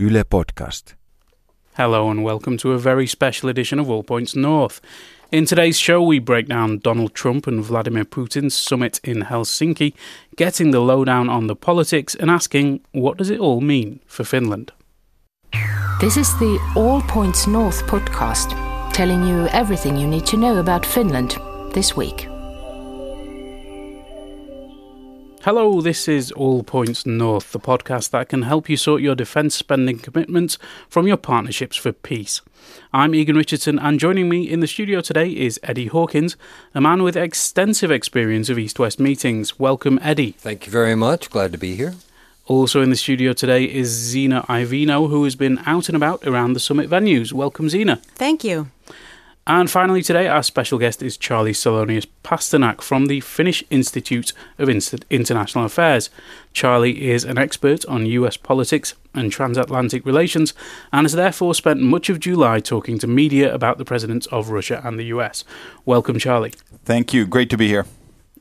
Yle Podcast. Hello and welcome to a very special edition of All Points North. In today's show, we break down Donald Trump and Vladimir Putin's summit in Helsinki, getting the lowdown on the politics and asking what does it all mean for Finland. This is the All Points North podcast, telling you everything you need to know about Finland this week. Hello, this is All Points North, the podcast that can help you sort your defence spending commitments from your partnerships for peace. I'm Egan Richardson, and joining me in the studio today is Eddie Hawkins, a man with extensive experience of East West meetings. Welcome, Eddie. Thank you very much. Glad to be here. Also in the studio today is Zena Iovino, who has been out and about around the summit venues. Welcome, Zena. Thank you. And finally, today, our special guest is Charlie Salonius Pasternak from the Finnish Institute of International Affairs. Charly is an expert on US politics and transatlantic relations and has therefore spent much of July talking to media about the presidents of Russia and the US. Welcome, Charly. Thank you. Great to be here.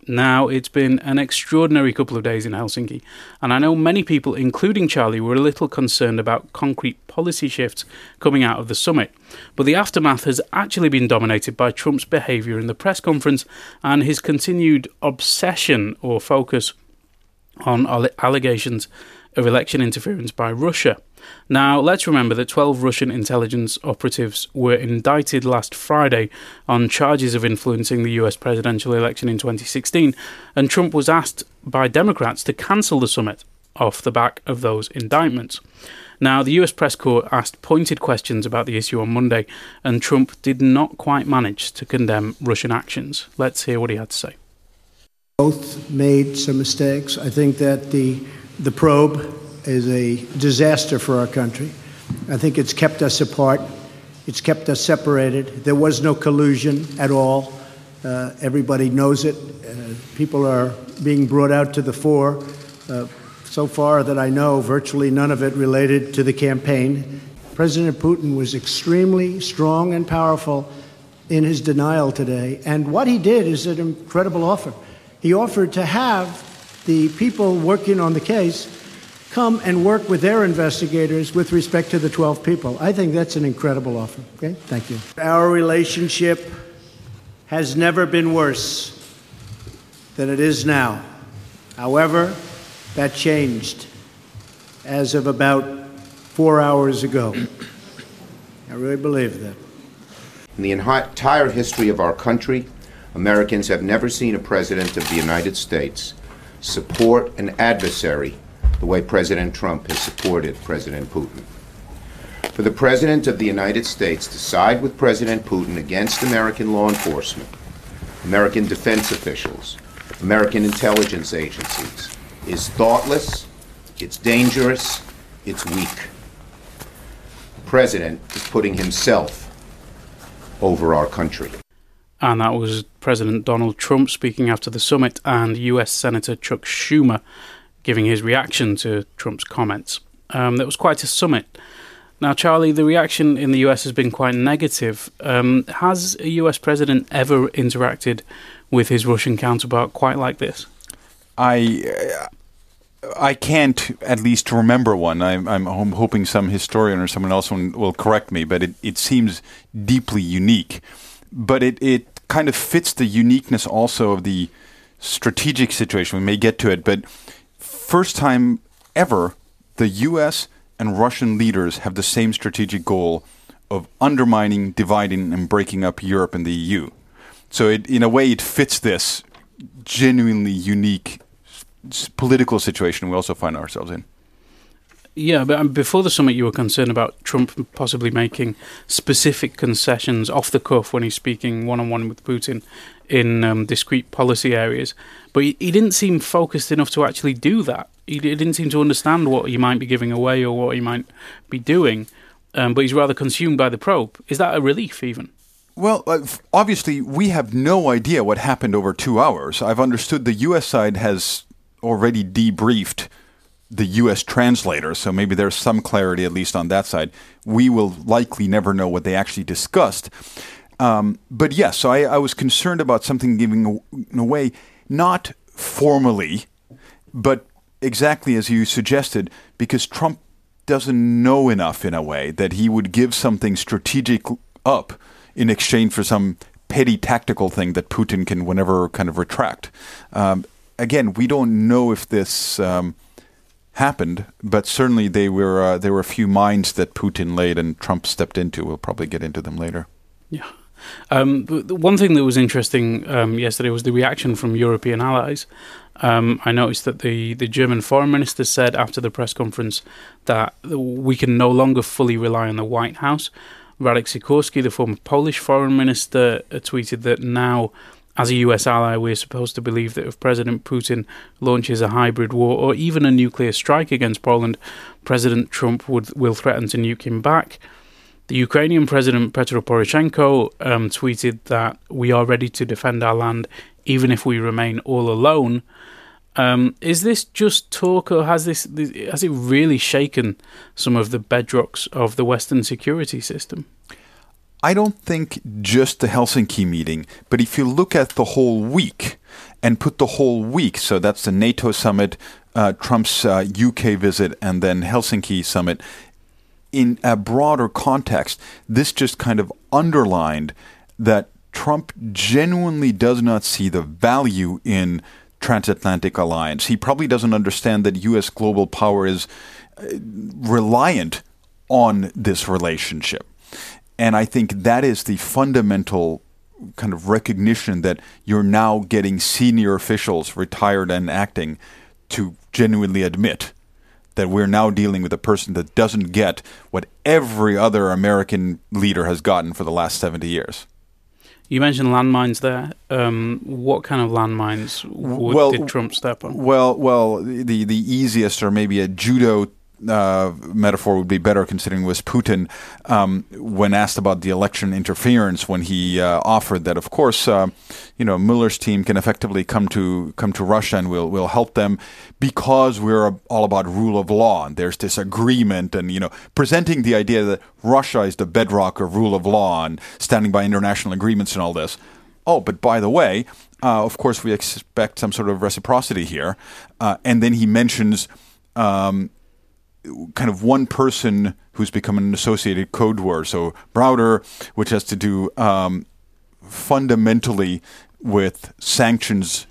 Now, it's been an extraordinary couple of days in Helsinki, and I know many people, including Charly, were a little concerned about concrete policy shifts coming out of the summit. But the aftermath has actually been dominated by Trump's behaviour in the press conference and his continued obsession or focus on allegations of election interference by Russia. Now, let's remember that 12 Russian intelligence operatives were indicted last Friday on charges of influencing the US presidential election in 2016, and Trump was asked by Democrats to cancel the summit off the back of those indictments. Now, the US press corps asked pointed questions about the issue on Monday, and Trump did not quite manage to condemn Russian actions. Let's hear what he had to say. Both made some mistakes. I think that the the probe is a disaster for our country. I think it's kept us apart. It's kept us separated. There was no collusion at all. Uh, everybody knows it. Uh, people are being brought out to the fore. Uh, so far that I know, virtually none of it related to the campaign. President Putin was extremely strong and powerful in his denial today. And what he did is an incredible offer. He offered to have the people working on the case come and work with their investigators with respect to the 12 people. I think that's an incredible offer. Okay? Thank you. Our relationship has never been worse than it is now. However, that changed as of about four hours ago. I really believe that. In the entire history of our country, Americans have never seen a president of the United States support an adversary the way President Trump has supported President Putin. For the President of the United States to side with President Putin against American law enforcement, American defense officials, American intelligence agencies is thoughtless, it's dangerous, it's weak. The President is putting himself over our country. And that was President Donald Trump speaking after the summit, and US Senator Chuck Schumer giving his reaction to Trump's comments. Um, that was quite a summit. Now, Charly, the reaction in the US has been quite negative. Um, has a US president ever interacted with his Russian counterpart quite like this? I. Uh, I can't at least remember one. I'm, I'm hoping some historian or someone else will correct me, but it, it seems deeply unique but it, it kind of fits the uniqueness also of the strategic situation. We may get to it, but first time ever, the U.S. and Russian leaders have the same strategic goal of undermining, dividing, and breaking up Europe and the EU. So, it, in a way, it fits this genuinely unique political situation we also find ourselves in. Yeah, but um, before the summit, you were concerned about Trump possibly making specific concessions off the cuff when he's speaking one on one with Putin in um, discrete policy areas. But he, he, didn't seem focused enough to actually do that. He, he, didn't seem to understand what he might be giving away or what he might be doing. Um, but he's rather consumed by the probe. Is that a relief, even? Well, uh, obviously, we have no idea what happened over two hours. I've understood the U.S. side has already debriefed the U.S. translator, so maybe there's some clarity at least on that side. We will likely never know what they actually discussed. Um, but yes, so I, I, was concerned about something giving away, not formally, but exactly as you suggested, because Trump doesn't know enough in a way that he would give something strategic up in exchange for some petty tactical thing that Putin can whenever kind of retract. Um, again, we don't know if this um, happened, but certainly they were uh, there were a few mines that Putin laid and Trump stepped into. We'll probably get into them later. Yeah. Um, one thing that was interesting um, yesterday was the reaction from European allies. Um, I noticed that the, the German foreign minister said after the press conference that we can no longer fully rely on the White House. Radek Sikorski, the former Polish foreign minister, uh, tweeted that now, as a US ally, we're supposed to believe that if President Putin launches a hybrid war or even a nuclear strike against Poland, President Trump would will threaten to nuke him back. The Ukrainian President Petro Poroshenko um, tweeted that we are ready to defend our land even if we remain all alone. Um, is this just talk, or has this has it really shaken some of the bedrocks of the Western security system? I don't think just the Helsinki meeting, but if you look at the whole week and put the whole week, so that's the NATO summit, uh, Trump's uh, UK visit, and then Helsinki summit, in a broader context, this just kind of underlined that Trump genuinely does not see the value in transatlantic alliance. He probably doesn't understand that U.S. global power is uh, reliant on this relationship. And I think that is the fundamental kind of recognition that you're now getting senior officials, retired and acting, to genuinely admit that we're now dealing with a person that doesn't get what every other American leader has gotten for the last 70 years. You mentioned landmines there. Um, what kind of landmines would, well, did Trump step on? Well, well, the the easiest, or maybe a judo uh, metaphor would be better considering was Putin um, when asked about the election interference when he uh, offered that of course uh, you know Mueller's team can effectively come to come to Russia and we'll we'll help them because we're all about rule of law. And there's this agreement and you know presenting the idea that Russia is the bedrock of rule of law and standing by international agreements and all this. Oh but by the way uh, of course we expect some sort of reciprocity here. Uh, and then he mentions um, kind of one person who's become an associated code word. So Browder, which has to do um, fundamentally with sanctions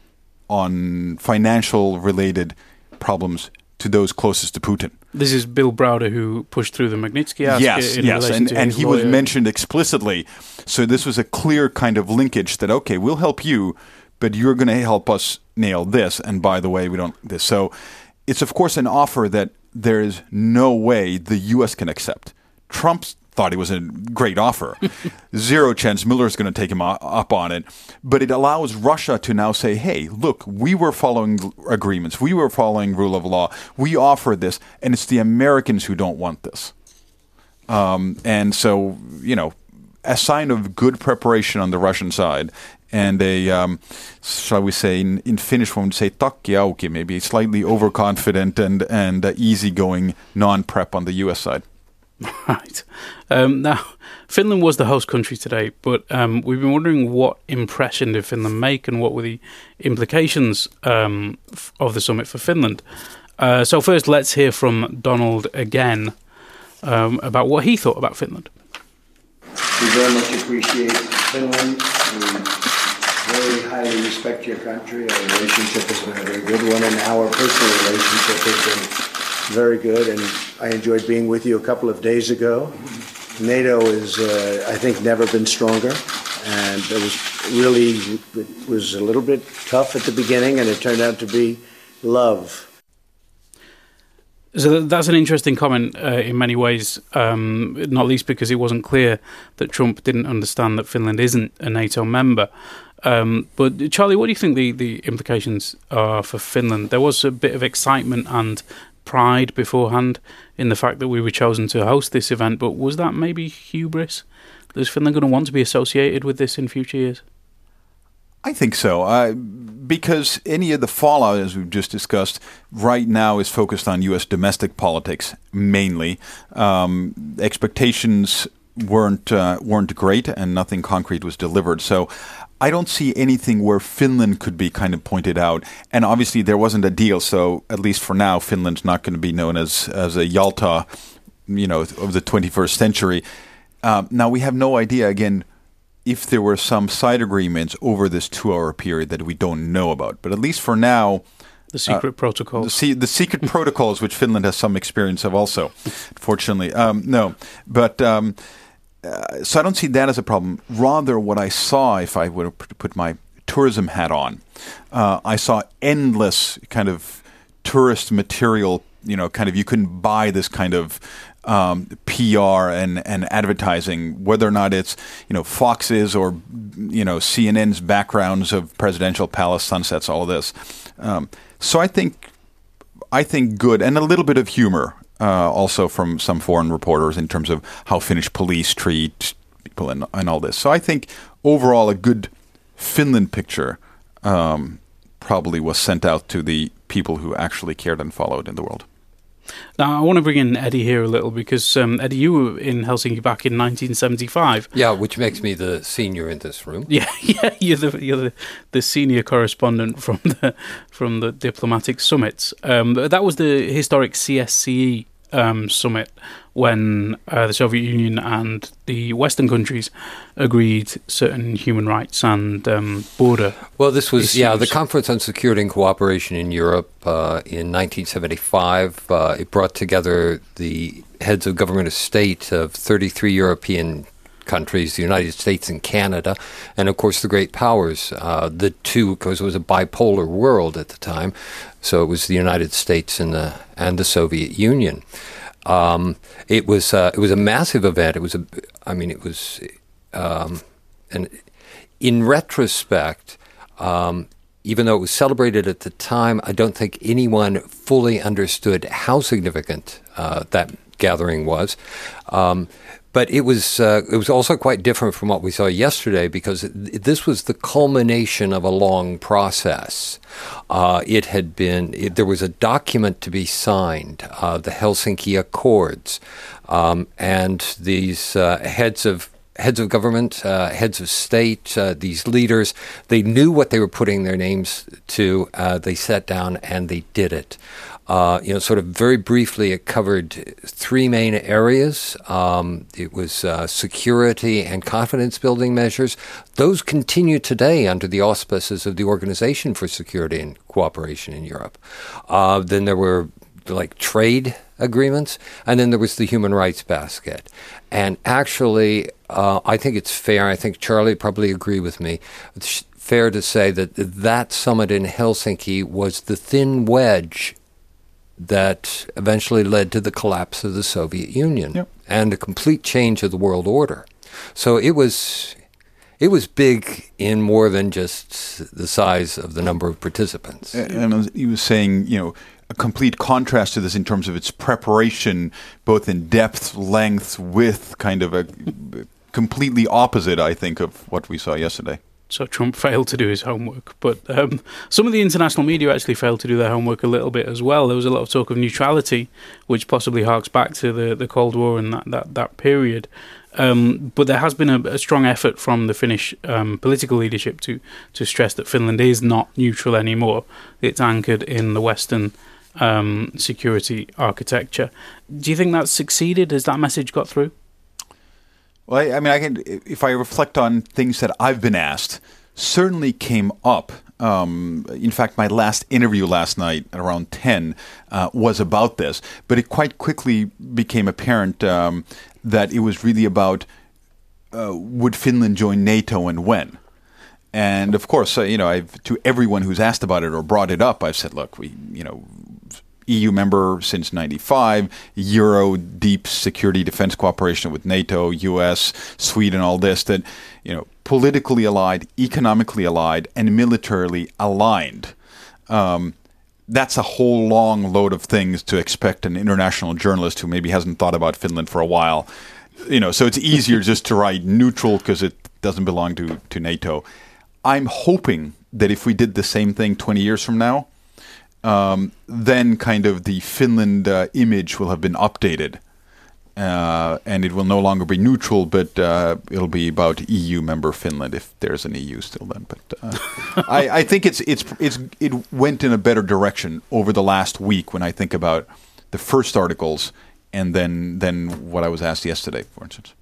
on financial related problems to those closest to Putin. This is Bill Browder who pushed through the Magnitsky Act. Yes, yes, and, and he lawyer. was mentioned explicitly. So this was a clear kind of linkage that okay, we'll help you, but you're going to help us nail this. And by the way, we don't this. So it's of course an offer that there is no way the U.S. can accept. Trump thought it was a great offer. Zero chance Mueller is going to take him up on it. But it allows Russia to now say, hey, look, we were following agreements. We were following rule of law. We offered this, and it's the Americans who don't want this. Um, and so, you know, a sign of good preparation on the Russian side and a, um, shall we say, in, in Finnish one would say takki auki, maybe slightly overconfident and, and uh, easygoing non-prep on the US side. Right. Um, now, Finland was the host country today, but um, we've been wondering what impression did Finland make and what were the implications um, f- of the summit for Finland. Uh, so first, let's hear from Donald again um, about what he thought about Finland. We very much appreciate Finland. We very highly respect your country. Our relationship has been a very good one, and our personal relationship has been very good. And I enjoyed being with you a couple of days ago. NATO is, uh, I think, never been stronger, and it was really it was a little bit tough at the beginning, and it turned out to be love. So that's an interesting comment uh, in many ways, um, not least because it wasn't clear that Trump didn't understand that Finland isn't a NATO member. Um, but Charly, what do you think the, the implications are for Finland? There was a bit of excitement and pride beforehand in the fact that we were chosen to host this event, but was that maybe hubris? Is Finland going to want to be associated with this in future years? I think so, uh, because any of the fallout, as we've just discussed, right now is focused on U.S. domestic politics mainly. Um, expectations weren't uh, weren't great, and nothing concrete was delivered. So. I don't see anything where Finland could be kind of pointed out, and obviously there wasn't a deal. So at least for now, Finland's not going to be known as as a Yalta, you know, of the 21st century. Um, now we have no idea again if there were some side agreements over this two-hour period that we don't know about. But at least for now, the secret uh, protocols. The, se- the secret protocols, which Finland has some experience of, also. Fortunately, um, no, but. Um, uh, so I don't see that as a problem. Rather, what I saw, if I would put my tourism hat on, uh, I saw endless kind of tourist material. You know, kind of you couldn't buy this kind of um, PR and, and advertising, whether or not it's you know Fox's or you know CNN's backgrounds of presidential palace sunsets, all this. Um, so I think I think good and a little bit of humor uh, also from some foreign reporters in terms of how Finnish police treat people and, and all this. So I think overall a good Finland picture um, probably was sent out to the people who actually cared and followed in the world. Now, I want to bring in Eddie here a little because um, Eddie, you were in Helsinki back in 1975. Yeah, which makes me the senior in this room. Yeah, yeah, you're the you're the, the senior correspondent from the from the diplomatic summits. Um, that was the historic CSCE um, summit when uh, the Soviet Union and the Western countries agreed certain human rights and um, border. Well, this was issues. yeah the Conference on Security and Cooperation in Europe uh, in 1975. Uh, it brought together the heads of government of state of 33 European countries, the United States and Canada, and of course the great powers. Uh, the two, because it was a bipolar world at the time, so it was the United States and the and the Soviet Union. Um, it was uh, it was a massive event. It was a, I mean, it was, um, and in retrospect. Um, even though it was celebrated at the time, I don't think anyone fully understood how significant uh, that gathering was. Um, but it was uh, it was also quite different from what we saw yesterday because this was the culmination of a long process. Uh, it had been it, there was a document to be signed, uh, the Helsinki Accords, um, and these uh, heads of heads of government, uh, heads of state, uh, these leaders, they knew what they were putting their names to. Uh, they sat down and they did it. Uh, you know, sort of very briefly, it covered three main areas. Um, it was uh, security and confidence building measures. Those continue today under the auspices of the Organization for Security and Cooperation in Europe. Uh, then there were like trade agreements, and then there was the human rights basket. And actually, uh, I think it's fair. I think Charly probably agree with me. It's fair to say that that summit in Helsinki was the thin wedge that eventually led to the collapse of the Soviet Union yep. and a complete change of the world order. So it was it was big in more than just the size of the number of participants. And he was saying, you know, a complete contrast to this in terms of its preparation, both in depth, length, width, kind of a completely opposite, I think, of what we saw yesterday so Trump failed to do his homework. But um, some of the international media actually failed to do their homework a little bit as well. There was a lot of talk of neutrality, which possibly harks back to the, the Cold War and that, that, that period. Um, but there has been a, a, strong effort from the Finnish um, political leadership to, to stress that Finland is not neutral anymore. It's anchored in the Western um, security architecture. Do you think that's succeeded? Has that message got through? Well, I, mean, I can if I reflect on things that I've been asked, certainly came up. Um, in fact, my last interview last night at around 10 uh, was about this, but it quite quickly became apparent um, that it was really about uh, would Finland join NATO and when? And of course, uh, you know, I've, to everyone who's asked about it or brought it up, I've said, look, we, you know, EU member since 95, Euro deep security defense cooperation with NATO, US, Sweden, all this that, you know, politically allied, economically allied, and militarily aligned. Um, that's a whole long load of things to expect an international journalist who maybe hasn't thought about Finland for a while. You know, so it's easier just to write neutral because it doesn't belong to, to NATO. I'm hoping that if we did the same thing 20 years from now, um, then kind of the Finland uh, image will have been updated. uh, and it will no longer be neutral, but uh, it'll be about EU member Finland if there's an EU still then. But uh, I, I, think it's it's it's it went in a better direction over the last week when I think about the first articles and then then what I was asked yesterday, for instance.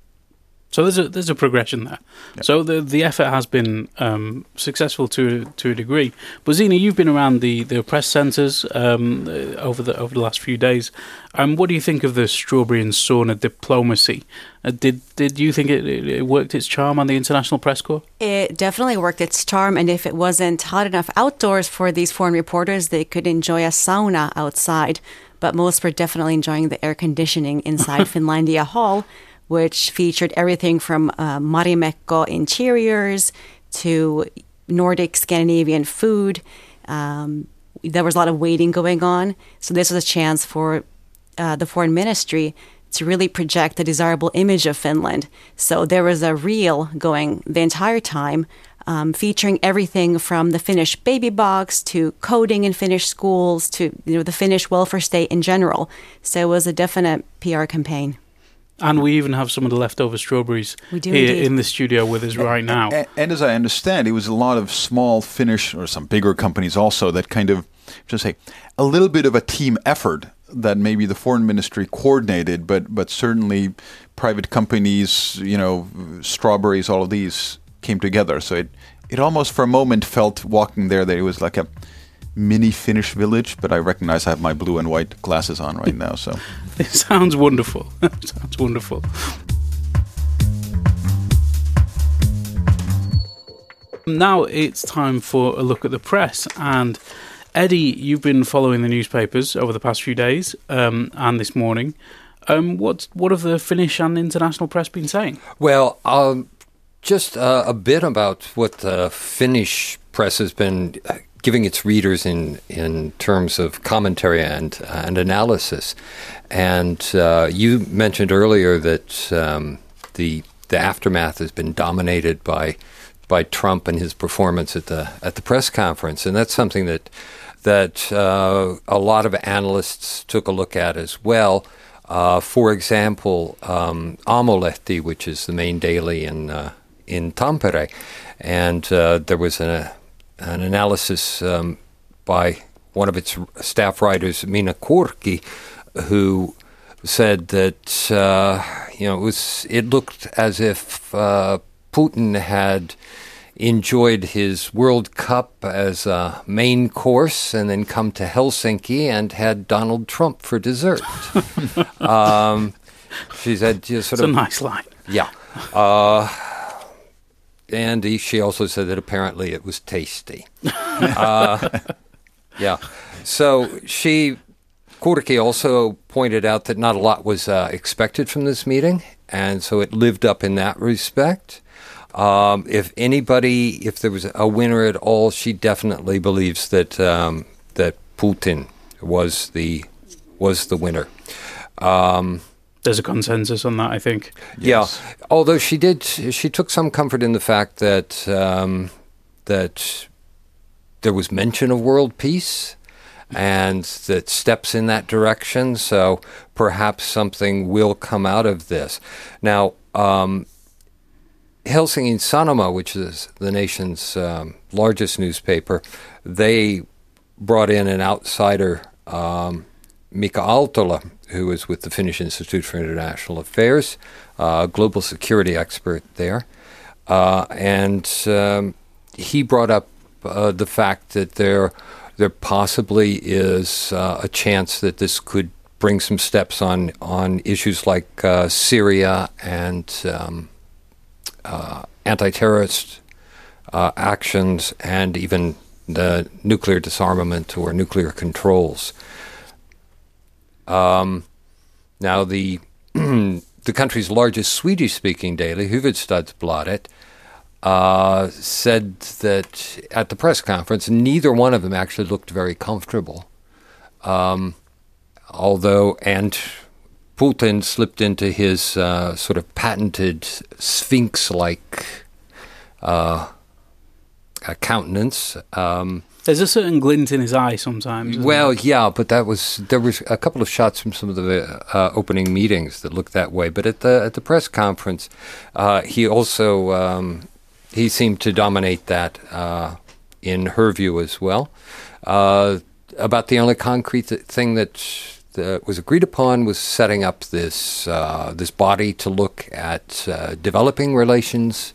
So there's a there's a progression there. Yep. So the the effort has been um, successful to to a degree. But Zena, you've been around the, the press centres um, over the over the last few days. Um, what do you think of the strawberry and sauna diplomacy? Uh, did did you think it, it, worked its charm on the international press corps? It definitely worked its charm, and if it wasn't hot enough outdoors for these foreign reporters, they could enjoy a sauna outside. But most were definitely enjoying the air conditioning inside Finlandia Hall which featured everything from uh, Marimekko interiors to Nordic Scandinavian food. Um, there was a lot of waiting going on. So, this was a chance for uh, the foreign ministry to really project the desirable image of Finland. So, there was a reel going the entire time. Um, featuring everything from the Finnish baby box to coding in Finnish schools to you know the Finnish welfare state in general. So it was a definite PR campaign. And we even have some of the leftover strawberries here indeed. in the studio with us right now. And, and, as I understand, it was a lot of small Finnish or some bigger companies also that kind of, just say, a little bit of a team effort that maybe the foreign ministry coordinated, but but certainly private companies, you know, strawberries, all of these came together. So it it almost for a moment felt walking there that it was like a mini Finnish village, but I recognize I have my blue and white glasses on right now. So it sounds wonderful. sounds wonderful. Now it's time for a look at the press and. Eddie, you've been following the newspapers over the past few days um, and this morning. Um, what what have the Finnish and international press been saying? Well, um, just uh, a bit about what the Finnish press has been giving its readers in in terms of commentary and and analysis. And uh, you mentioned earlier that um, the the aftermath has been dominated by by Trump and his performance at the at the press conference, and that's something that that uh, a lot of analysts took a look at as well. Uh, for example, um, Aamulehti, which is the main daily in uh, in Tampere, and uh, there was a an analysis um, by one of its staff writers, Minna Kurki, who said that uh, you know it was it looked as if uh, Putin had enjoyed his World Cup as a main course and then come to Helsinki and had Donald Trump for dessert. um, she said, just sort it's of a nice line. Yeah. Uh, and he, she also said that apparently it was tasty. uh, yeah. So she, Kurki also pointed out that not a lot was uh, expected from this meeting, and so it lived up in that respect. Um, if anybody, if there was a winner at all, she definitely believes that um, that Putin was the was the winner. Um, there's a consensus on that, I think. Yes. Yeah, although she did, she took some comfort in the fact that um, that there was mention of world peace and that steps in that direction. So perhaps something will come out of this. Now, um, Helsingin Sanomat, which is the nation's um, largest newspaper, they brought in an outsider, um, Mika Aaltola, who is with the Finnish Institute for International Affairs, uh, global security expert there. Uh, and um, he brought up uh, the fact that there, there possibly is uh, a chance that this could bring some steps on, on issues like uh, Syria and um, uh, anti terrorist actions and even the nuclear disarmament or nuclear controls. Um, now, the the country's largest Swedish-speaking daily, Hufvudstadsbladet, uh, said that at the press conference, neither one of them actually looked very comfortable. Um, although, and Putin slipped into his uh, sort of patented sphinx-like uh, countenance. Um, There's a certain glint in his eye sometimes. Well, yeah, but that was there was a couple of shots from some of the uh, opening meetings that looked that way. But at the at the press conference, uh, he also um, he seemed to dominate that uh, in her view as well. Uh, about the only concrete thing that that was agreed upon was setting up this uh, this body to look at uh, developing relations,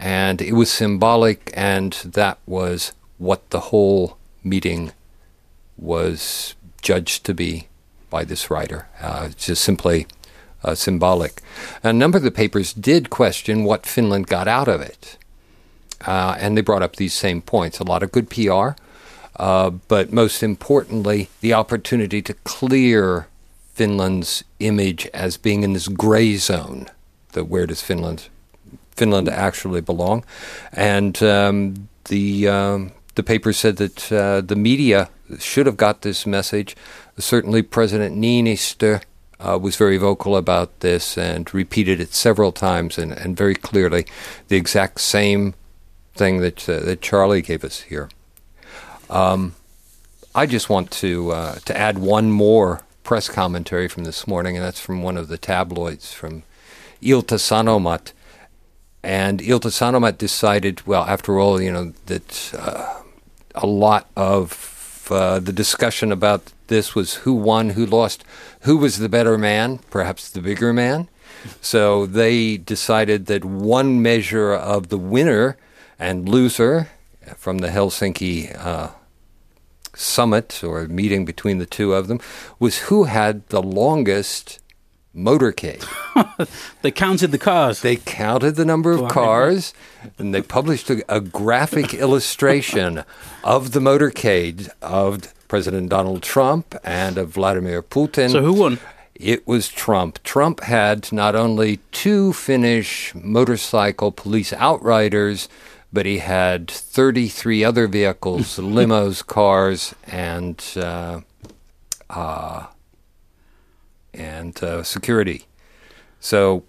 and it was symbolic, and that was what the whole meeting was judged to be by this writer. Uh, just simply uh, symbolic. A number of the papers did question what Finland got out of it, uh, and they brought up these same points. A lot of good PR, uh, but most importantly, the opportunity to clear Finland's image as being in this gray zone. The where does Finland Finland actually belong? And um, the um, the paper said that uh, the media should have got this message. Certainly, President Niinistö uh, was very vocal about this and repeated it several times and, and very clearly the exact same thing that uh, that Charly gave us here. Um, I just want to uh, to add one more press commentary from this morning, and that's from one of the tabloids from Ilta Sanomat. And Ilta Sanomat decided, well, after all, you know, that uh, a lot of uh, the discussion about this was who won, who lost, who was the better man, perhaps the bigger man. So they decided that one measure of the winner and loser from the Helsinki uh, summit or meeting between the two of them was who had the longest motorcade. they counted the cars. They counted the number of cars, and they published a, a graphic illustration of the motorcade of President Donald Trump and of Vladimir Putin. So who won? It was Trump. Trump had not only two Finnish motorcycle police outriders, but he had 33 other vehicles, limos, cars, and uh, uh, and uh, security. So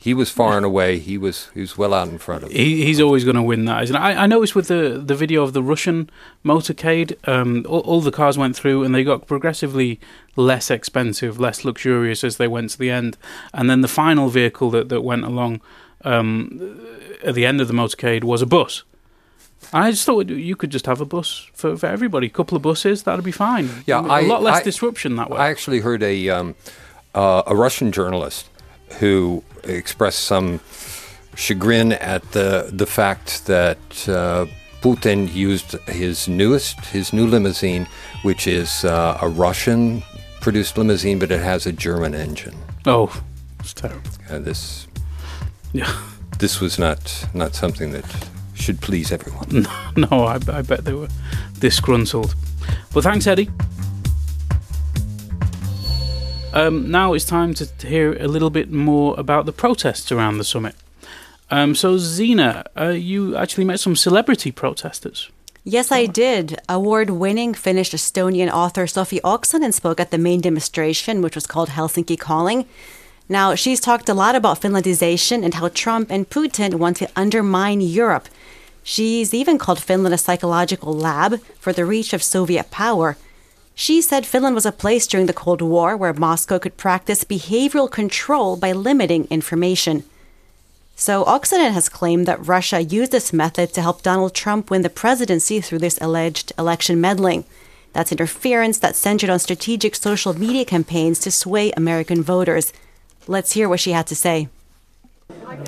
he was far and away. He was he was well out in front of. He, he's always going to win that, isn't it? I, I noticed with the the video of the Russian motorcade, um, all, all, the cars went through and they got progressively less expensive, less luxurious as they went to the end, and then the final vehicle that that went along um, at the end of the motorcade was a bus. I just thought you could just have a bus for, for everybody. A couple of buses, that'd be fine. Yeah, a I, lot less I, disruption that way. I actually heard a um, uh, a Russian journalist who expressed some chagrin at the the fact that uh, Putin used his newest his new limousine, which is uh, a Russian produced limousine, but it has a German engine. Oh, it's terrible. And this, yeah, this was not not something that should please everyone. No, I, I bet they were disgruntled. But thanks, Eddie. Um, now it's time to hear a little bit more about the protests around the summit. Um, so, Zena, uh, you actually met some celebrity protesters. Yes, I did. Award winning Finnish Estonian author Sofi Oksanen spoke at the main demonstration, which was called Helsinki Calling. Now, she's talked a lot about Finlandization and how Trump and Putin want to undermine Europe. She's even called Finland a psychological lab for the reach of Soviet power. She said Finland was a place during the Cold War where Moscow could practice behavioral control by limiting information. So Oksanen has claimed that Russia used this method to help Donald Trump win the presidency through this alleged election meddling. That's interference that centered on strategic social media campaigns to sway American voters. Let's hear what she had to say.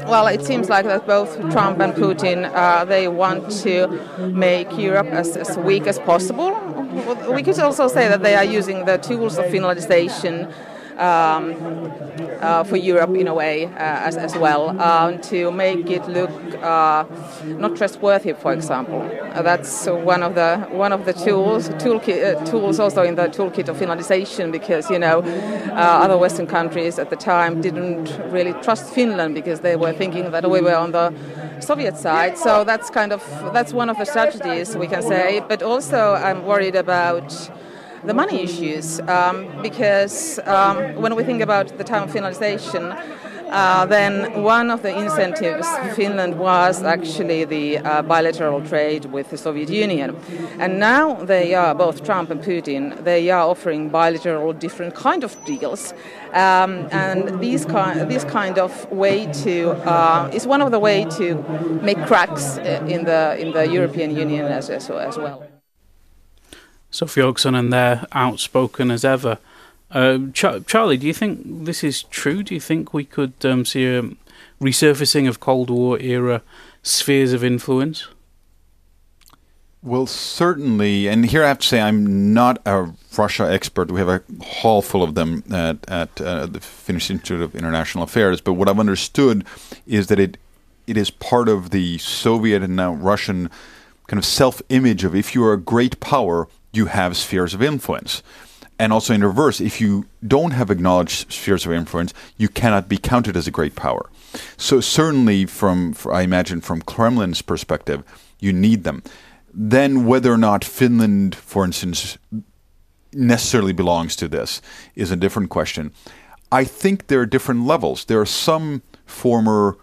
Well, it seems like that both Trump and Putin uh, they want to make Europe as, as weak as possible. We could also say that they are using the tools of Finlandization um, uh, for Europe in a way uh, as, as well um, to make it look uh, not trustworthy, for example. Uh, that's one of the one of the tools toolkit, uh, tools also in the toolkit of Finlandization because you know uh, other Western countries at the time didn't really trust Finland because they were thinking that we were on the Soviet side. So that's kind of that's one of the strategies we can say. But also I'm worried about the money issues um, because um, when we think about the time of Finlandization, uh, then one of the incentives for Finland was actually the uh, bilateral trade with the Soviet Union. And now they are, both Trump and Putin, they are offering bilateral different kind of deals. Um, and these kind, this kind of way to uh, is one of the way to make cracks uh, in the in the European Union as, as, as well. Sofi they're outspoken as ever. Uh, Ch- Charly, do you think this is true? Do you think we could um, see a resurfacing of Cold War era spheres of influence? Well, certainly, and here I have to say I'm not a Russia expert. We have a hall full of them at, at uh, the Finnish Institute of International Affairs. But what I've understood is that it it is part of the Soviet and now Russian kind of self-image of if you are a great power, you have spheres of influence. And also in reverse, if you don't have acknowledged spheres of influence, you cannot be counted as a great power. So certainly, from I imagine from Kremlin's perspective, you need them. Then whether or not Finland, for instance, necessarily belongs to this is a different question. I think there are different levels. There are some former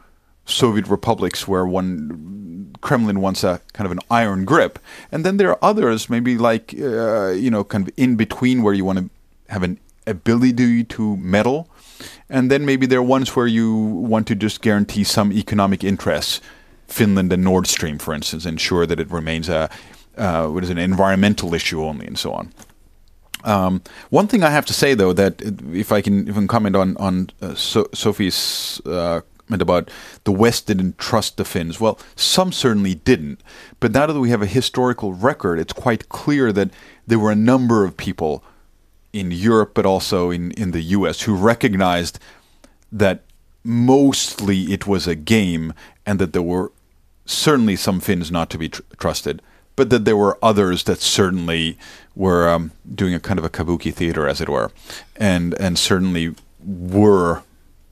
Soviet republics where one Kremlin wants a kind of an iron grip, and then there are others, maybe like uh, you know, kind of in between where you want to have an ability to meddle, and then maybe there are ones where you want to just guarantee some economic interests. Finland and Nord Stream, for instance, ensure that it remains a uh, what is an environmental issue only, and so on. Um, one thing I have to say, though, that if I can even comment on on uh, so- Sofi's uh, about the West didn't trust the Finns. Well, some certainly didn't. But now that we have a historical record, it's quite clear that there were a number of people in Europe, but also in, in the US, who recognized that mostly it was a game and that there were certainly some Finns not to be tr- trusted, but that there were others that certainly were um, doing a kind of a kabuki theater, as it were, and and certainly were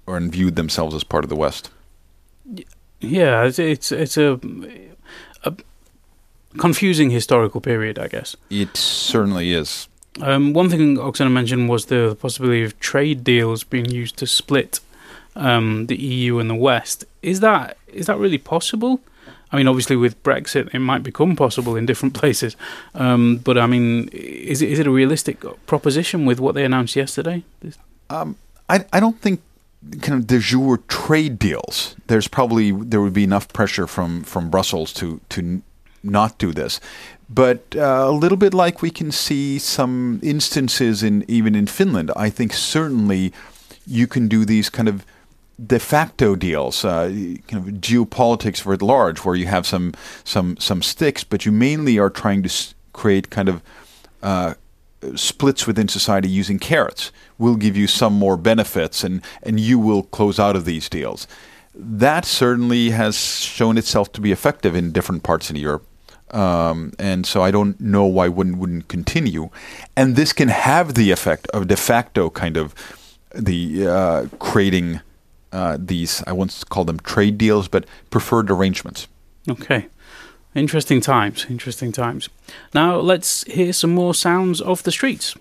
or and viewed themselves as part of the West. Yeah, it's it's, it's a, a confusing historical period, I guess. It certainly is. Um, one thing Oksanen mentioned was the possibility of trade deals being used to split um, the EU and the West. Is that is that really possible? I mean, obviously, with Brexit, it might become possible in different places. Um, but I mean, is it is it a realistic proposition with what they announced yesterday? Um, I I don't think kind of de jure trade deals. There's probably there would be enough pressure from from Brussels to to not do this. But uh, a little bit like we can see some instances in even in Finland, I think certainly you can do these kind of de facto deals, uh, kind of geopolitics writ large, where you have some some some sticks, but you mainly are trying to create kind of uh, splits within society using carrots. We'll give you some more benefits, and and you will close out of these deals. That certainly has shown itself to be effective in different parts in Europe. Um, and so I don't know why wouldn't wouldn't continue, and this can have the effect of de facto kind of the uh, creating uh, these I once call them trade deals, but preferred arrangements. Okay. Interesting times, interesting times. Now let's hear some more sounds of the streets.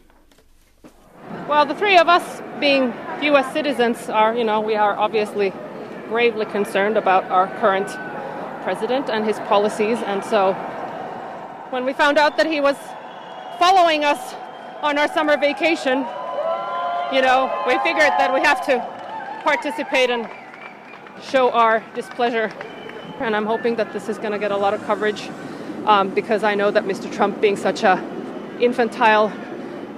Well, the three of us, being U.S. citizens, are, you know, we are obviously gravely concerned about our current president and his policies. And so when we found out that he was following us on our summer vacation, you know, we figured that we have to participate and show our displeasure. And I'm hoping that this is going to get a lot of coverage um, because I know that Mr. Trump, being such a infantile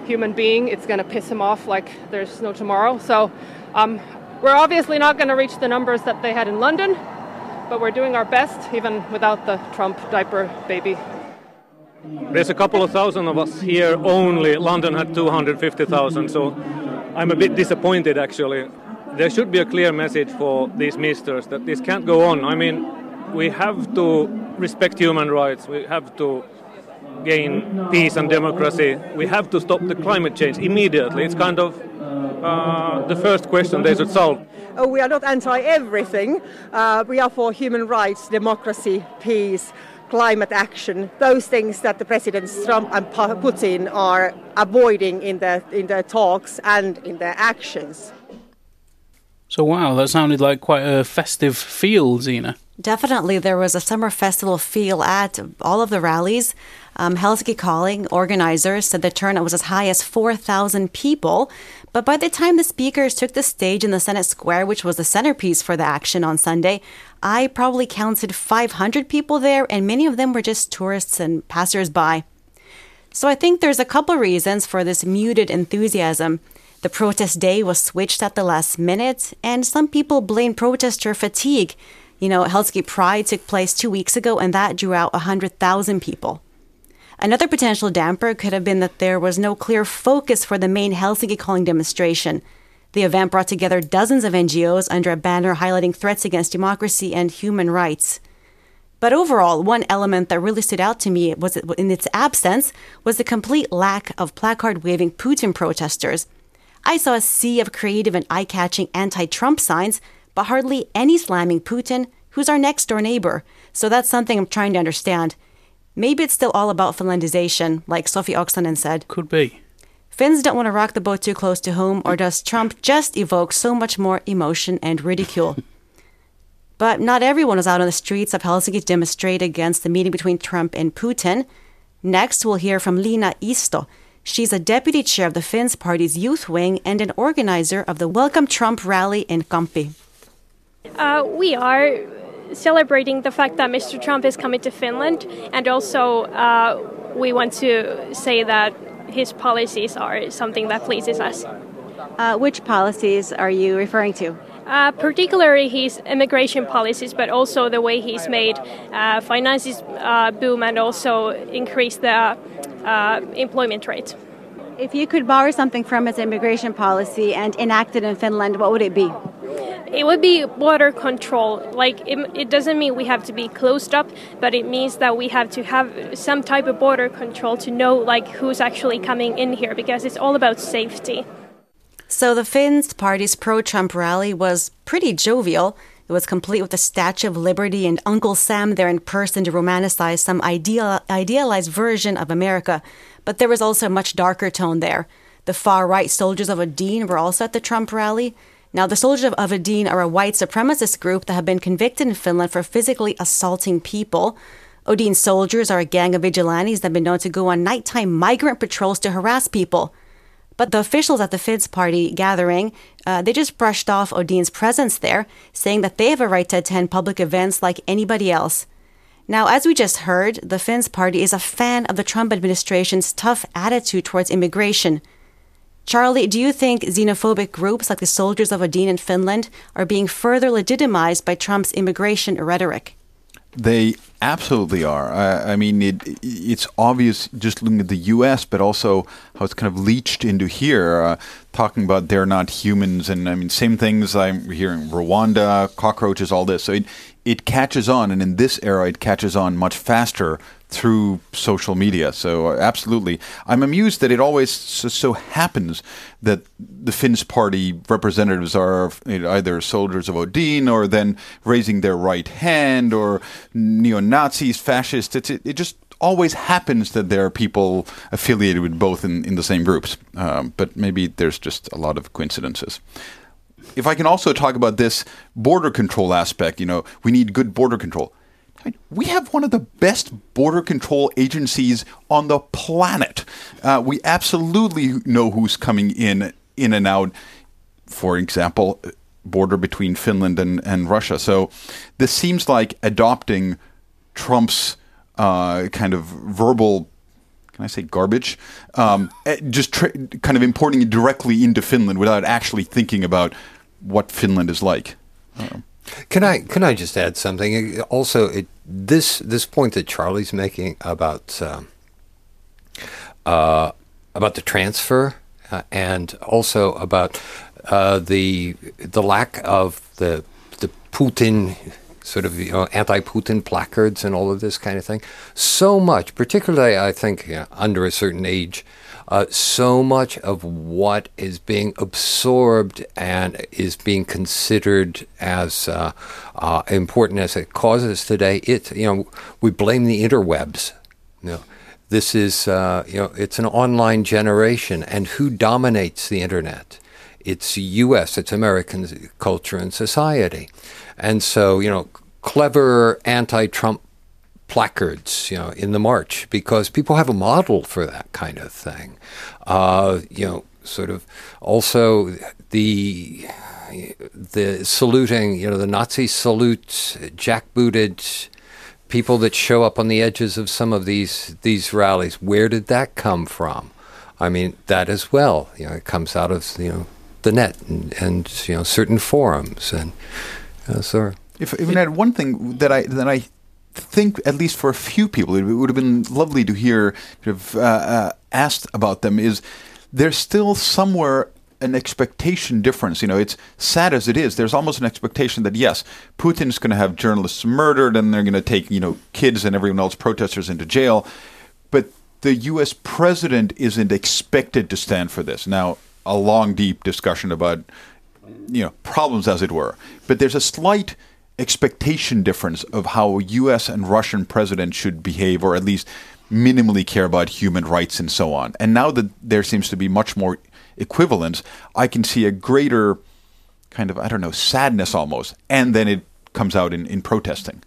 human being, it's going to piss him off like there's no tomorrow. So um, we're obviously not going to reach the numbers that they had in London, but we're doing our best even without the Trump diaper baby. There's a couple of thousand of us here only. London had 250,000, so I'm a bit disappointed actually. There should be a clear message for these ministers that this can't go on. I mean, we have to respect human rights, we have to gain peace and democracy, we have to stop the climate change immediately. It's kind of uh, the first question they should solve. Oh, we are not anti everything. Uh, we are for human rights, democracy, peace, climate action. Those things that the presidents Trump and Putin are avoiding in their in their talks and in their actions. So, wow, that sounded like quite a festive feel, Zena. Definitely, there was a summer festival feel at all of the rallies. Um, Helsinki Calling organizers said the turnout was as high as 4,000 people. But by the time the speakers took the stage in the Senate Square, which was the centerpiece for the action on Sunday, I probably counted 500 people there, and many of them were just tourists and passersby. So I think there's a couple reasons for this muted enthusiasm. The protest day was switched at the last minute, and some people blame protester fatigue. You know, Helsinki Pride took place two weeks ago, and that drew out 100,000 people. Another potential damper could have been that there was no clear focus for the main Helsinki calling demonstration. The event brought together dozens of NGOs under a banner highlighting threats against democracy and human rights. But overall, one element that really stood out to me was in its absence was the complete lack of placard waving Putin protesters. I saw a sea of creative and eye catching anti Trump signs, but hardly any slamming Putin, who's our next door neighbor. So that's something I'm trying to understand. Maybe it's still all about Finlandization, like Sofi Oksanen said. Could be. Finns don't want to rock the boat too close to home, or does Trump just evoke so much more emotion and ridicule? but not everyone was out on the streets of Helsinki to demonstrate against the meeting between Trump and Putin. Next, we'll hear from Lina Isto. She's a deputy chair of the Finns Party's youth wing and an organizer of the Welcome Trump rally in Kamppi. Uh, we are celebrating the fact that Mr. Trump is coming to Finland, and also uh, we want to say that his policies are something that pleases us. Uh, which policies are you referring to? Uh, particularly his immigration policies, but also the way he's made uh, finances uh, boom and also increased the uh, employment rate. If you could borrow something from its immigration policy and enact it in Finland, what would it be? It would be border control. Like it, it, doesn't mean we have to be closed up, but it means that we have to have some type of border control to know like who's actually coming in here because it's all about safety. So the Finns party's pro-Trump rally was pretty jovial. It was complete with the Statue of Liberty and Uncle Sam there in person to romanticize some ideal, idealized version of America. But there was also a much darker tone there. The far right soldiers of Odin were also at the Trump rally. Now, the soldiers of Odin are a white supremacist group that have been convicted in Finland for physically assaulting people. Odin soldiers are a gang of vigilantes that have been known to go on nighttime migrant patrols to harass people. But the officials at the Finns party gathering, uh, they just brushed off Odin's presence there, saying that they have a right to attend public events like anybody else. Now, as we just heard, the Finns party is a fan of the Trump administration's tough attitude towards immigration. Charly, do you think xenophobic groups like the Soldiers of Odin in Finland are being further legitimized by Trump's immigration rhetoric? They absolutely are. I, I, mean, it, it's obvious just looking at the U.S., but also how it's kind of leached into here, uh, talking about they're not humans, and I mean, same things I'm hearing: Rwanda, cockroaches, all this. So it it catches on, and in this era, it catches on much faster through social media. So uh, absolutely, I'm amused that it always so, so, happens that the Finns party representatives are either soldiers of Odin or then raising their right hand or neo Nazis, fascists. It, it, just always happens that there are people affiliated with both in, in the same groups. Um, but maybe there's just a lot of coincidences if I can also talk about this border control aspect, you know, we need good border control we have one of the best border control agencies on the planet. Uh, we absolutely know who's coming in, in and out. For example, border between Finland and, and Russia. So this seems like adopting Trump's uh, kind of verbal can I say garbage? Um, eh, just tra- kind of importing it directly into Finland without actually thinking about what Finland is like. Um, can I can I just add something? Also, it, this this point that Charly's making about uh, uh, about the transfer uh, and also about uh, the the lack of the the Putin sort of you know, anti-Putin placards and all of this kind of thing. So much, particularly I think you know, under a certain age, uh, so much of what is being absorbed and is being considered as uh, uh, important as it causes today. It you know we blame the interwebs. You know, this is uh, you know it's an online generation, and who dominates the internet? it's U.S., it's American culture and society. And so, you know, clever anti Trump placards, you know, in the march because people have a model for that kind of thing. Uh, you know, sort of also the the saluting, you know, the Nazi salutes, jackbooted people that show up on the edges of some of these these rallies. Where did that come from? I mean, that as well. You know, it comes out of you know the net and, and you know certain forums and uh, so. If, if I one thing that I that I think, at least for a few people, it would have been lovely to hear sort uh, uh, asked about them is there's still somewhere an expectation difference. You know, it's sad as it is. There's almost an expectation that yes, Putin's going to have journalists murdered, and they're going to take you know kids and everyone else protesters into jail, but the U.S. president isn't expected to stand for this. Now, a long, deep discussion about you know problems, as it were, but there's a slight expectation difference of how U.S. and Russian presidents should behave, or at least minimally care about human rights and so on. And now that there seems to be much more equivalence, I can see a greater kind of I don't know sadness almost, and then it comes out in, in protesting.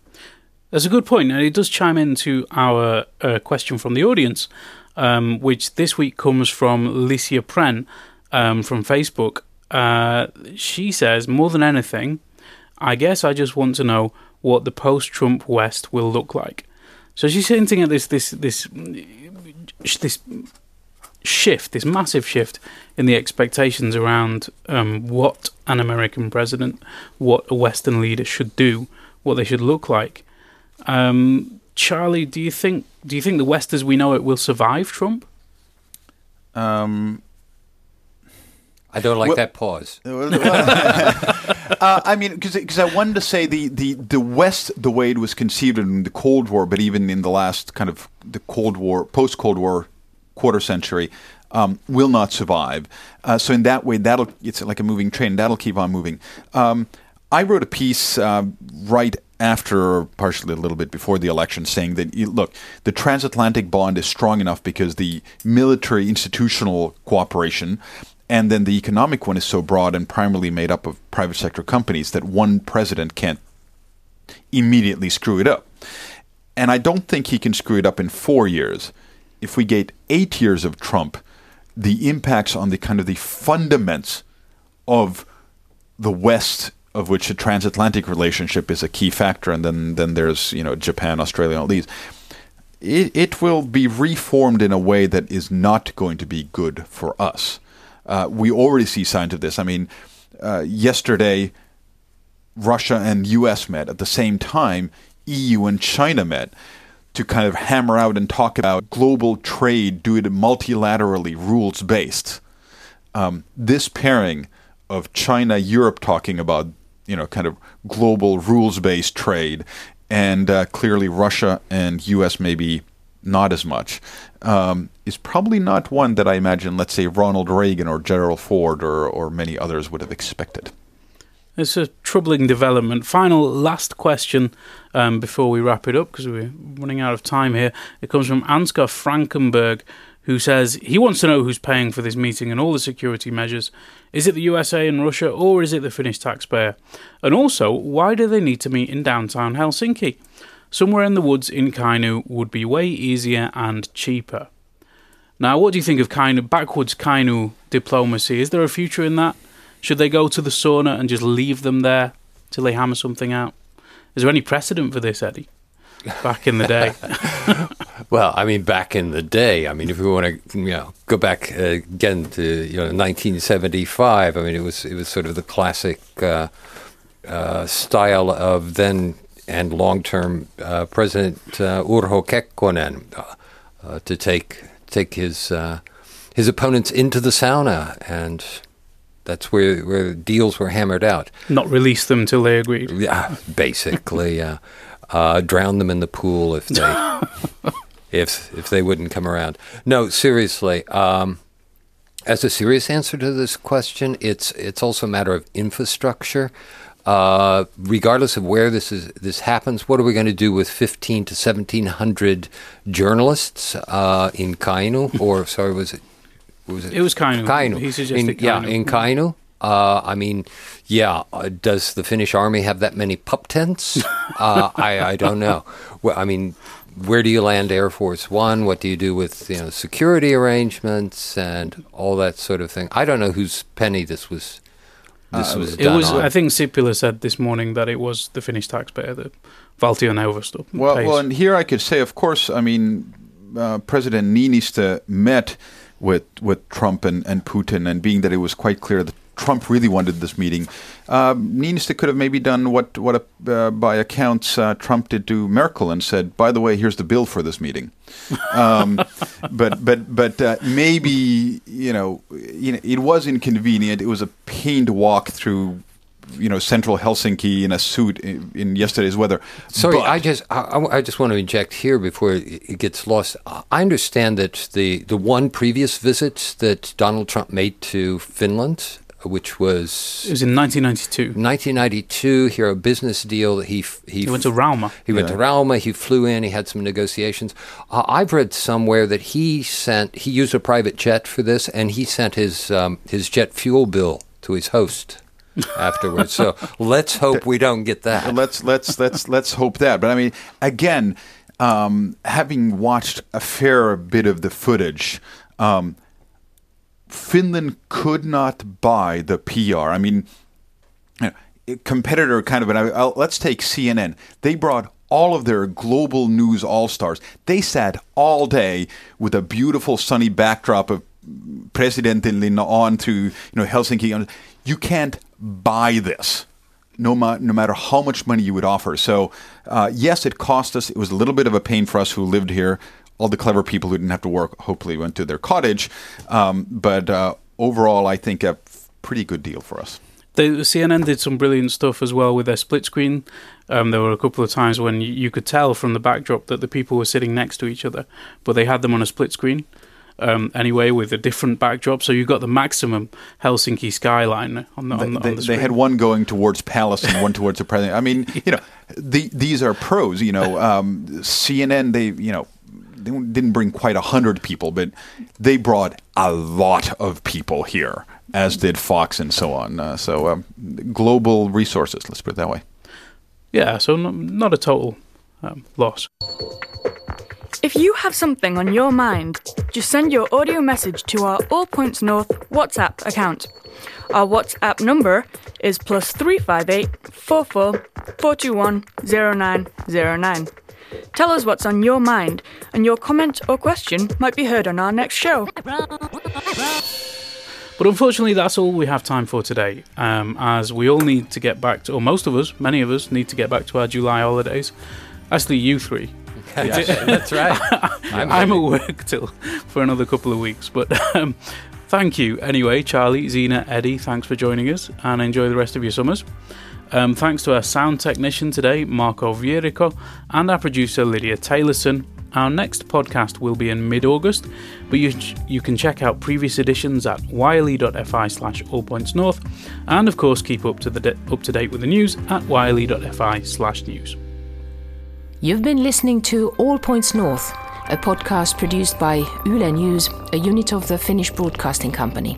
That's a good point, and it does chime into our uh, question from the audience, um, which this week comes from Licia Pren um, from Facebook. Uh, she says, more than anything, I guess I just want to know what the post-Trump West will look like. So she's hinting at this this this this shift, this massive shift in the expectations around um, what an American president, what a Western leader should do, what they should look like. Um, Charly, do you think do you think the West as we know it will survive Trump? Um, I don't like well, that pause. uh, I mean, because I wanted to say the, the, the West, the way it was conceived in the Cold War, but even in the last kind of the Cold War, post Cold War quarter century, um, will not survive. Uh, so in that way, that'll it's like a moving train. That'll keep on moving. Um, I wrote a piece uh, right after, partially a little bit before the election, saying that look, the transatlantic bond is strong enough because the military institutional cooperation and then the economic one is so broad and primarily made up of private sector companies that one president can't immediately screw it up. And I don't think he can screw it up in four years. If we get eight years of Trump, the impacts on the kind of the fundaments of the West, of which the transatlantic relationship is a key factor, and then, then there's you know Japan, Australia, all these. It, it will be reformed in a way that is not going to be good for us. Uh, we already see signs of this. I mean, uh, yesterday, Russia and U.S. met at the same time. EU and China met to kind of hammer out and talk about global trade, do it multilaterally, rules based. Um, this pairing of China, Europe talking about you know kind of global rules based trade, and uh, clearly Russia and U.S. maybe not as much, um, is probably not one that I imagine, let's say, Ronald Reagan or Gerald Ford or, or many others would have expected. It's a troubling development. Final last question um, before we wrap it up because we're running out of time here. It comes from Ansgar Frankenberg, who says he wants to know who's paying for this meeting and all the security measures. Is it the USA and Russia or is it the Finnish taxpayer? And also, why do they need to meet in downtown Helsinki? Somewhere in the woods in Kainu would be way easier and cheaper. Now, what do you think of Kainu, backwards Kainu diplomacy? Is there a future in that? Should they go to the sauna and just leave them there till they hammer something out? Is there any precedent for this, Eddie? Back in the day. well, I mean, back in the day. I mean, if we want to, you know, go back uh, again to you know 1975. I mean, it was it was sort of the classic uh, uh, style of then and long-term uh, President uh, Urho Kekkonen uh, uh, to take take his uh, his opponents into the sauna, and that's where where deals were hammered out. Not release them till they agreed. Yeah, basically, drown them in the pool if they if if they wouldn't come around. No, seriously. Um, as a serious answer to this question, it's it's also a matter of infrastructure. Uh, regardless of where this is this happens, what are we going to do with fifteen to seventeen hundred journalists uh, in Kainu? or sorry, was it? Was it? It was Kainuu. Kainuu. He suggested in, Yeah, in Kainu. Uh, I mean, yeah. Uh, does the Finnish army have that many pup tents? uh, I, I don't know. Well, I mean, where do you land Air Force One? What do you do with you know security arrangements and all that sort of thing? I don't know whose penny this was. This Uh, was it was. on. I think Sipilä said this morning that it was the Finnish taxpayer, the Valtioneuvosto. Well, pays. well, and here I could say, of course, I mean, uh, President Niinistö met with with Trump and, and Putin, and being that it was quite clear that Trump really wanted this meeting, uh, Niinistö could have maybe done what what uh, by accounts uh, Trump did to Merkel and said, "By the way, here's the bill for this meeting." um, but but but uh, maybe you know, you know, it was inconvenient. It was a pain to walk through. You know, central Helsinki in a suit in, in yesterday's weather. Sorry, But- I just I, I- just want to inject here before it it gets lost. I understand that the the one previous visit that Donald Trump made to Finland, which was it was in 1992. 1992, here a business deal that he he, He went to Rauma. He went to Rauma. He flew in. He had some negotiations. Uh, I've read somewhere that he sent he used a private jet for this, and he sent his um, his jet fuel bill to his host afterwards. So let's hope we don't get that. let's let's let's let's hope that. But I mean, again, um, having watched a fair bit of the footage, um, Finland could not buy the PR. I mean, you know, competitor kind of. And let's take CNN. They brought all of their global news all stars. They sat all day with a beautiful sunny backdrop of Presidentinlinna on to you know Helsinki. You can't buy this. No, ma- no matter how much money you would offer. So, uh, yes, it cost us. It was a little bit of a pain for us who lived here. All the clever people who didn't have to work hopefully went to their cottage. Um, but uh, overall, I think a pretty good deal for us. The CNN did some brilliant stuff as well with their split screen. Um, there were a couple of times when you, could tell from the backdrop that the people were sitting next to each other, but they had them on a split screen um, anyway with a different backdrop, so you got the maximum Helsinki skyline on the, on the, they, on the they had one going towards Palace and one towards the president. I mean, you know, the, these are pros. You know, um, CNN they you know they didn't bring quite a hundred people, but they brought a lot of people here, as did Fox and so on. Uh, so um, global resources. Let's put it that way. Yeah, so not, not a total um, loss. If you have something on your mind, just send your audio message to our All Points North WhatsApp account. Our WhatsApp number is plus 358 44 421 0909. Tell us what's on your mind, and your comment or question might be heard on our next show. But unfortunately, that's all we have time for today, um, as we all need to get back to, or most of us, many of us, need to get back to our July holidays. Actually, you three. Yes, that's right. I'm, I'm at work till for another couple of weeks, but um, thank you anyway, Charly, Zena, Eddie. Thanks for joining us, and enjoy the rest of your summers. Um, thanks to our sound technician today, Marco Vierico, and our producer, Lydia Taylorson. Our next podcast will be in mid-August, but you you can check out previous editions at yle.fi slash allpointsnorth, and of course keep up to the de- up to date with the news at yle.fi slash news. You've been listening to All Points North, a podcast produced by Yle News, a unit of the Finnish Broadcasting Company.